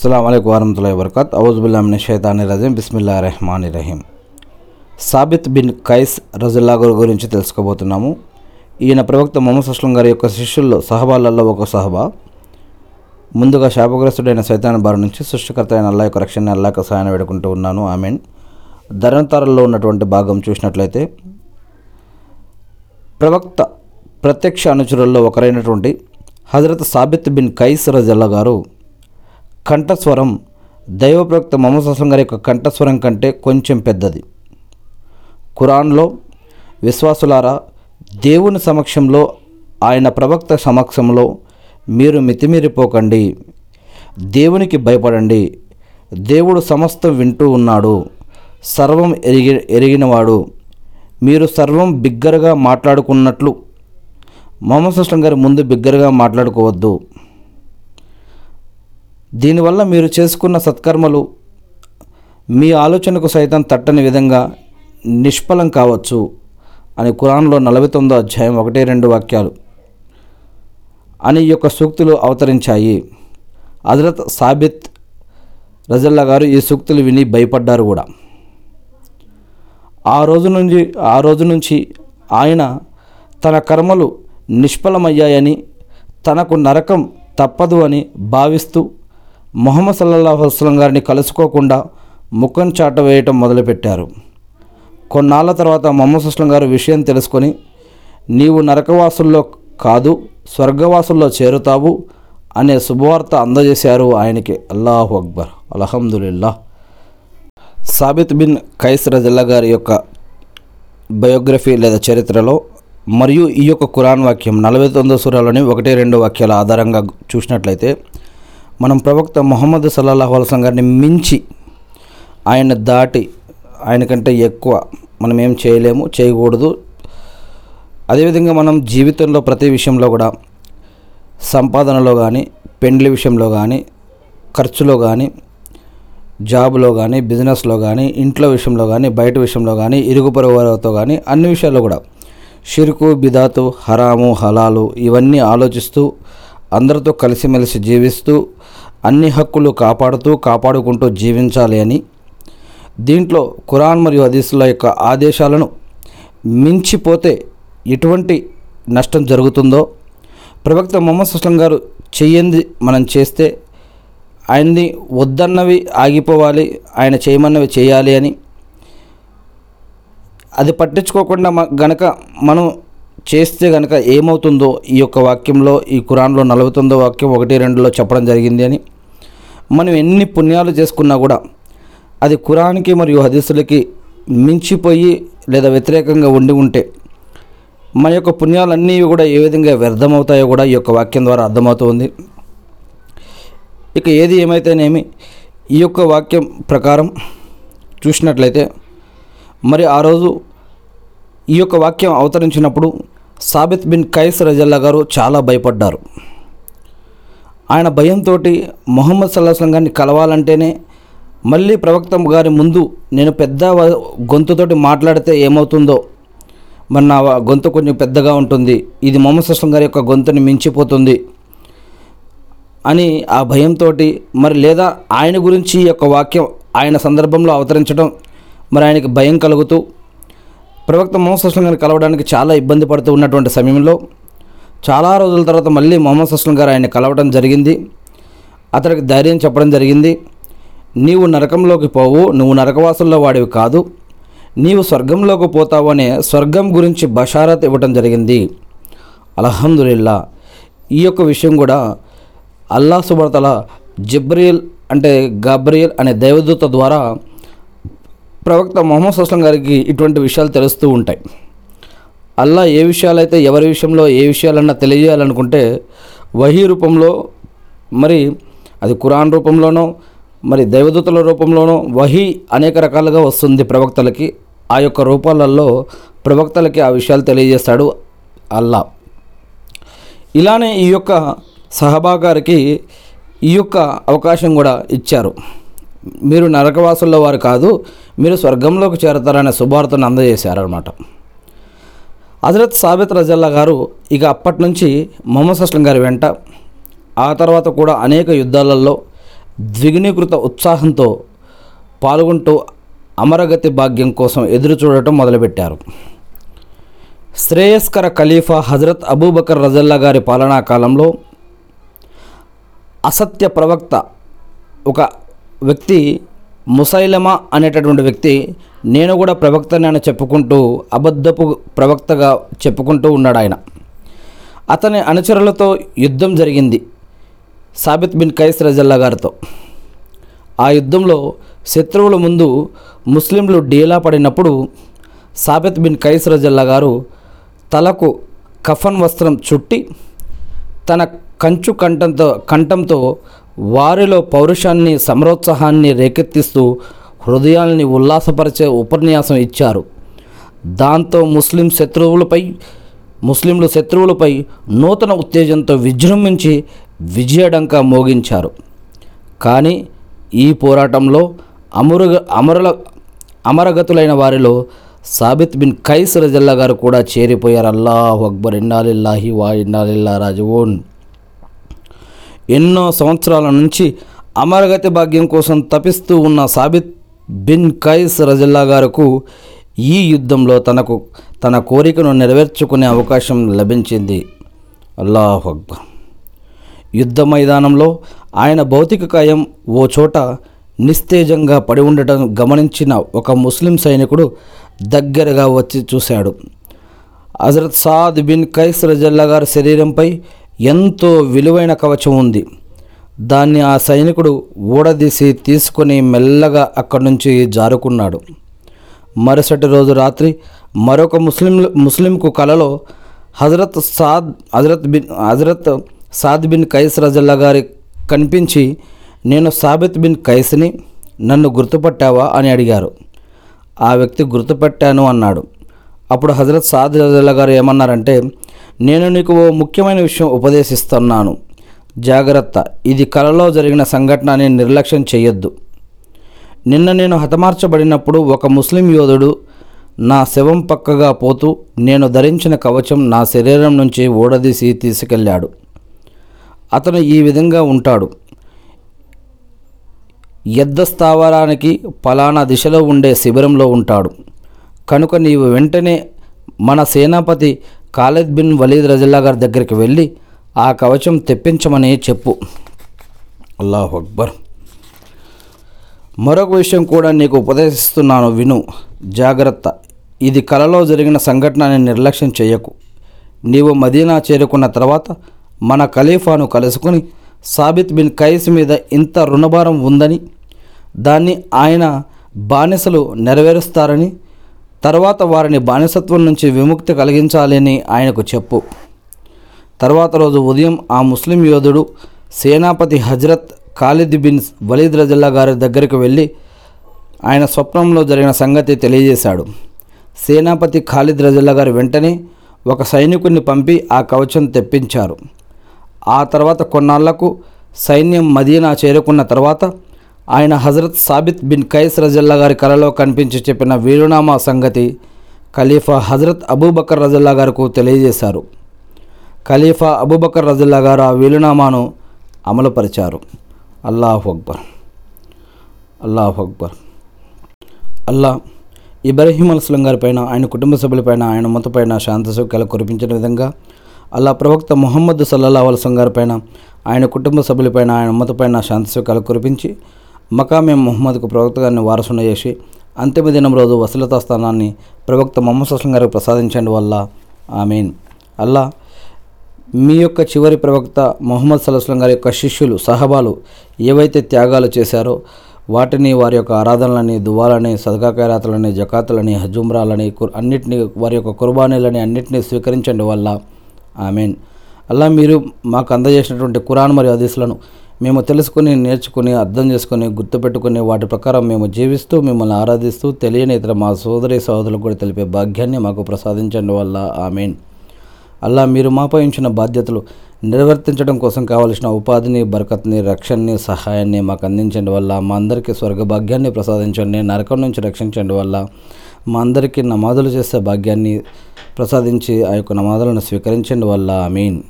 అస్సలం అయికు వరహతుల్లా వరకత్ ఔజుబుల్లామిన షైతాని రజీం బిస్మిల్లా రెహమాన్ రహీం సాబిత్ బిన్ కైస్ రజుల్లా గారి గురించి తెలుసుకోబోతున్నాము. ఈయన ప్రవక్త మొహమ్మద్ అస్లం గారి యొక్క శిష్యుల్లో సహబాలలో ఒక సహబా. ముందుగా శాపగ్రస్తుడైన సైతాన్ బారి నుంచి సృష్టికర్త అయిన అల్లా యొక్క రక్షణ అల్లాక సహాయం వేడుకుంటూ ఉన్నాను. ఆమెన్. ధరణతారల్లో ఉన్నటువంటి భాగం చూసినట్లయితే ప్రవక్త ప్రత్యక్ష అనుచరుల్లో ఒకరైనటువంటి హజరత్ సాబిత్ బిన్ కైస్ రజల్లా గారు కంఠస్వరం దైవప్రవక్త మొహమ్మద్ అస్లం గారి యొక్క కంఠస్వరం కంటే కొంచెం పెద్దది. ఖురాన్లో విశ్వాసులారా దేవుని సమక్షంలో ఆయన ప్రవక్త సమక్షంలో మీరు మితిమీరిపోకండి. దేవునికి భయపడండి. దేవుడు సమస్తం వింటూ ఉన్నాడు. సర్వం ఎరిగి ఎరిగినవాడు. మీరు సర్వం బిగ్గరగా మాట్లాడుకున్నట్లు. మొహమ్మద్ సుస్లం గారి ముందు బిగ్గరగా మాట్లాడుకోవద్దు. దీనివల్ల మీరు చేసుకున్న సత్కర్మలు మీ ఆలోచనకు సైతం తట్టని విధంగా నిష్ఫలం కావచ్చు అని కురాన్లో నలభై తొమ్మిదో అధ్యాయం ఒకటి రెండు వాక్యాలు అని యొక్క సూక్తులు అవతరించాయి. హజరత్ సాబిత్ రజల్లా గారు ఈ సూక్తులు విని భయపడ్డారు కూడా. ఆ రోజు నుంచి ఆ రోజు నుంచి ఆయన తన కర్మలు నిష్ఫలమయ్యాయని తనకు నరకం తప్పదు అని భావిస్తూ మొహమ్మద్ సల్లల్లాహు వసలం గారిని కలుసుకోకుండా ముఖం చాట వేయటం మొదలుపెట్టారు. కొన్నాళ్ళ తర్వాత మొహమ్మద్ అస్లం గారు విషయం తెలుసుకొని నీవు నరకవాసుల్లో కాదు స్వర్గవాసుల్లో చేరుతావు అనే శుభవార్త అందజేశారు ఆయనకి. అల్లాహు అక్బర్. అల్హమ్దుల్లా సాబిత్ బిన్ కైస్ రజల్లా గారి యొక్క బయోగ్రఫీ లేదా చరిత్రలో మరియు ఈ యొక్క కురాన్ వాక్యం నలభై తొమ్మిదో సూరాలోని ఒకటి రెండు వాక్యాల ఆధారంగా చూసినట్లయితే మనం ప్రవక్త మొహమ్మద్ సల్లాహు అల్సం గారిని మించి ఆయన దాటి ఆయన కంటే ఎక్కువ మనం ఏం చేయలేము చేయకూడదు. అదేవిధంగా మనం జీవితంలో ప్రతి విషయంలో కూడా సంపాదనలో కానీ పెండ్లి విషయంలో కానీ ఖర్చులో కానీ జాబ్లో కానీ బిజినెస్లో కానీ ఇంట్లో విషయంలో కానీ బయట విషయంలో కానీ ఇరుగు పొరుగు కానీ అన్ని విషయాల్లో కూడా షిరుకు బిదాతు హరాము హలాలు ఇవన్నీ ఆలోచిస్తూ అందరితో కలిసిమెలిసి జీవిస్తూ అన్ని హక్కులు కాపాడుతూ కాపాడుకుంటూ జీవించాలి అని దీంట్లో ఖురాన్ మరియు హదీసుల యొక్క ఆదేశాలను మించిపోతే ఎటువంటి నష్టం జరుగుతుందో ప్రవక్త మొహమ్మద్ సుస్లం గారు చెయ్యంది మనం చేస్తే ఆయన్ని వద్దన్నవి ఆగిపోవాలి ఆయన చేయమన్నవి చేయాలి అని. అది పట్టించుకోకుండా గనక మనం చేస్తే కనుక ఏమవుతుందో ఈ యొక్క వాక్యంలో ఈ కురాన్లో నలభై తొమ్మిదో వాక్యం ఒకటి రెండులో చెప్పడం జరిగింది అని. మనం ఎన్ని పుణ్యాలు చేసుకున్నా కూడా అది కురాన్కి మరియు హదీసులకి మించిపోయి లేదా వ్యతిరేకంగా ఉండి ఉంటే మన యొక్క పుణ్యాలన్నీ కూడా ఏ విధంగా వ్యర్థమవుతాయో కూడా ఈ యొక్క వాక్యం ద్వారా అర్థమవుతుంది. ఇక ఏది ఏమైతేనేమి ఈ యొక్క వాక్యం ప్రకారం చూసినట్లయితే మరి ఆ రోజు ఈ యొక్క వాక్యం అవతరించినప్పుడు సాబిత్ బిన్ కైస్ రజల్లా గారు చాలా భయపడ్డారు. ఆయన భయంతో మొహమ్మద్ సల్లాహం గారిని కలవాలంటేనే మళ్ళీ ప్రవక్త గారి ముందు నేను పెద్ద గొంతుతోటి మాట్లాడితే ఏమవుతుందో. మరి నా గొంతు కొంచెం పెద్దగా ఉంటుంది. ఇది మొహమ్మద్ సల్లాహం గారి యొక్క గొంతుని మించిపోతుంది అని ఆ భయంతో మరి లేదా ఆయన గురించి ఈ యొక్క వాక్యం ఆయన సందర్భంలో అవతరించడం మరి ఆయనకి భయం కలుగుతూ ప్రవక్త మొహమ్మద్ అస్లం గారిని కలవడానికి చాలా ఇబ్బంది పడుతూ ఉన్నటువంటి సమయంలో చాలా రోజుల తర్వాత మళ్ళీ మొహమ్మద్ అస్లం గారు ఆయన కలవడం జరిగింది. అతనికి ధైర్యం చెప్పడం జరిగింది. నీవు నరకంలోకి పోవు నువ్వు నరకవాసుల్లో వాడివి కాదు. నీవు స్వర్గంలోకి పోతావు అనే స్వర్గం గురించి బషారత్ ఇవ్వటం జరిగింది. అలహందుల్లా ఈ యొక్క విషయం కూడా అల్లా సుబర్తల జిబ్రియల్ అంటే గబ్రియల్ అనే దైవదూత ద్వారా ప్రవక్త మొహమ్మద్ సుస్లం గారికి ఇటువంటి విషయాలు తెలుస్తూ ఉంటాయి. అల్లా ఏ విషయాలైతే ఎవరి విషయంలో ఏ విషయాలన్నా తెలియజేయాలనుకుంటే వహీ రూపంలో మరి అది కురాన్ రూపంలోనో మరి దైవదూతల రూపంలోనో వహీ అనేక రకాలుగా వస్తుంది ప్రవక్తలకి. ఆ యొక్క రూపాలలో ప్రవక్తలకి ఆ విషయాలు తెలియజేస్తాడు అల్లా. ఇలానే ఈ యొక్క సహబా గారికి ఈ యొక్క అవకాశం కూడా ఇచ్చారు. మీరు నరకవాసుల్లో వారు కాదు మీరు స్వర్గంలోకి చేరతారనే శుభార్తను అందజేశారనమాట హజరత్ సాబిత్ రజల్లా గారు ఇక అప్పటి నుంచి మొహమ్మద్ అస్లం గారి వెంట ఆ తర్వాత కూడా అనేక యుద్ధాలలో ద్విగుణీకృత ఉత్సాహంతో పాల్గొంటూ అమరగతి భాగ్యం కోసం ఎదురు చూడటం మొదలుపెట్టారు. శ్రేయస్కర ఖలీఫా హజరత్ అబూబకర్ రజల్లా గారి పాలనా కాలంలో అసత్య ప్రవక్త ఒక వ్యక్తి ముసైలమా అనేటటువంటి వ్యక్తి నేను కూడా ప్రవక్తని అని చెప్పుకుంటూ అబద్ధపు ప్రవక్తగా చెప్పుకుంటూ ఉన్నాడు ఆయన. అతని అనుచరులతో యుద్ధం జరిగింది సాబిత్ బిన్ కైస్ రజల్లా గారితో. ఆ యుద్ధంలో శత్రువుల ముందు ముస్లింలు డీలా పడినప్పుడు సాబిత్ బిన్ కైస్ రజల్లా గారు తలకు కఫన్ వస్త్రం చుట్టి తన కంచు కంఠంతో కంఠంతో వారిలో పౌరుషాన్ని సమరోత్సాహాన్ని రేకెత్తిస్తూ హృదయాల్ని ఉల్లాసపరిచే ఉపన్యాసం ఇచ్చారు. దాంతో ముస్లిం శత్రువులపై ముస్లింలు శత్రువులపై నూతన ఉత్తేజంతో విజృంభించి విజయడంక మోగించారు. కానీ ఈ పోరాటంలో అమరుగ అమరుల అమరగతులైన వారిలో సాబిత్ బిన్ కైస్ రజల్లా గారు కూడా చేరిపోయారు. అల్లాహ్ అక్బర్. ఇన్నాలిల్లాహి వా ఇన్నాలిల్లా రాజువోన్. ఎన్నో సంవత్సరాల నుంచి అమరగతి భాగ్యం కోసం తపిస్తూ ఉన్న సాబిత్ బిన్ కైస్ రజల్లా గారుకు ఈ యుద్ధంలో తనకు తన కోరికను నెరవేర్చుకునే అవకాశం లభించింది. అల్లాహ్ అక్బర్. యుద్ధ మైదానంలో ఆయన భౌతిక కాయం ఓ చోట నిస్తేజంగా పడి ఉండటం గమనించిన ఒక ముస్లిం సైనికుడు దగ్గరగా వచ్చి చూశాడు. హజరత్ సాద్ బిన్ కైస్ రజల్లా గారి శరీరంపై ఎంతో విలువైన కవచం ఉంది. దాన్ని ఆ సైనికుడు ఊడదీసి తీసుకొని మెల్లగా అక్కడి నుంచి జారుకున్నాడు. మరుసటి రోజు రాత్రి మరొక ముస్లిం ముస్లింకు కలలో హజరత్ సాద్ హజరత్ బిన్ హజరత్ సాద్ బిన్ కైస్ రజల్లా గారి కనిపించి నేను సాబిత్ బిన్ కైస్ని నన్ను గుర్తుపట్టావా? అని అడిగారు. ఆ వ్యక్తి గుర్తుపట్టాను అన్నాడు. అప్పుడు హజరత్ సాద్ రజల్లా గారు ఏమన్నారంటే నేను నీకు ఓ ముఖ్యమైన విషయం ఉపదేశిస్తున్నాను. జాగ్రత్త. ఇది కలలో జరిగిన సంఘటన అని నిర్లక్ష్యం చేయొద్దు. నిన్న నేను హతమార్చబడినప్పుడు ఒక ముస్లిం యోధుడు నా శవం పక్కగా పోతూ నేను ధరించిన కవచం నా శరీరం నుంచి ఓడదీసి తీసుకెళ్ళాడు. అతను ఈ విధంగా ఉంటాడు. ఎద్ద స్థావరానికి పలానా దిశలో ఉండే శిబిరంలో ఉంటాడు. కనుక నీవు వెంటనే మన సేనాపతి ఖాలిద్ బిన్ వలీద్ రజిల్లా గారి దగ్గరికి వెళ్ళి ఆ కవచం తెప్పించమని చెప్పు. అల్లాహ్ అక్బర్. మరొక విషయం కూడా నీకు ఉపదేశిస్తున్నాను విను. జాగ్రత్త. ఇది కలలో జరిగిన సంఘటనని నిర్లక్ష్యం చేయకు. నీవు మదీనా చేరుకున్న తర్వాత మన ఖలీఫాను కలుసుకుని సాబిత్ బిన్ కైస్ మీద ఇంత రుణభారం ఉందని దాన్ని ఆయన బానిసలు నెరవేరుస్తారని తర్వాత వారిని బానిసత్వం నుంచి విముక్తి కలిగించాలని ఆయనకు చెప్పు. తర్వాత రోజు ఉదయం ఆ ముస్లిం యోధుడు సేనాపతి హజరత్ ఖాలిద్ బిన్ వలీద్ రజల్లా గారి దగ్గరికి వెళ్ళి ఆయన స్వప్నంలో జరిగిన సంగతి తెలియజేశాడు. సేనాపతి ఖాలిద్ రజల్లా గారు వెంటనే ఒక సైనికుడిని పంపి ఆ కవచం తెప్పించారు. ఆ తర్వాత కొన్నాళ్ళకు సైన్యం మదీనా చేరుకున్న తర్వాత ఆయన హజరత్ సాబిత్ బిన్ కైస్ రజల్లా గారి కలలో కనిపించి చెప్పిన వీరునామా సంగతి ఖలీఫా హజరత్ అబూబకర్ రజల్లా గారికి తెలియజేశారు. ఖలీఫా అబూబకర్ రజల్లా గారు ఆ వీలునామాను అమలుపరిచారు. అల్లాహ్ అక్బర్. అల్లాహ్ అక్బర్. అల్లా ఇబ్రహీం అల్స్లం గారిపైన ఆయన కుటుంబ సభ్యులపైన ఆయన మతపైన శాంత సౌఖ్యాలు కురిపించిన విధంగా అల్లా ప్రవక్త ముహమ్మద్ సల్లల్లా అల్స్లం గారిపైన ఆయన కుటుంబ సభ్యులపైన ఆయన మతపైన శాంతి సౌఖ్యాలు కురిపించి మకామే మొహమ్మద్కు ప్రవక్త గారిని వారసున చేసి అంతిమ దినం రోజు వసలతా స్థానాన్ని ప్రవక్త మొహమ్మద్ సుస్లం గారికి ప్రసాదించండి వల్ల. ఆమెన్. అల్లా మీ యొక్క చివరి ప్రవక్త మొహమ్మద్ సల్లాహం గారి యొక్క శిష్యులు సహబాలు ఏవైతే త్యాగాలు చేశారో వాటిని వారి యొక్క ఆరాధనలని దువాలని సదకాకారాతలని జకాతులని హజుమ్రాలని కు- వారి యొక్క కుర్బానీలని అన్నిటినీ స్వీకరించండి వల్ల. ఆమెన్. అలా మీరు మాకు అందజేసినటువంటి కురాన్ మరియు హదీసులను మేము తెలుసుకుని నేర్చుకుని అర్థం చేసుకుని గుర్తుపెట్టుకుని వాటి ప్రకారం మేము జీవిస్తూ మిమ్మల్ని ఆరాధిస్తూ తెలియని ఇతర మా సోదరి సహోదరులకు కూడా తెలిపే భాగ్యాన్ని మాకు ప్రసాదించండి వల్ల. ఆమెన్. అలా మీరు మాపై ఉంచిన బాధ్యతలు నిర్వర్తించడం కోసం కావలసిన ఉపాధిని బరకత్ని రక్షణని సహాయాన్ని మాకు అందించండి వల్ల. మా అందరికీ స్వర్గ భాగ్యాన్ని ప్రసాదించండి నరకం నుంచి రక్షించండి వల్ల. మా అందరికీ నమాజులు చేసే భాగ్యాన్ని ప్రసాదించి ఆ యొక్క నమాజులను స్వీకరించండి వల్ల. మీన్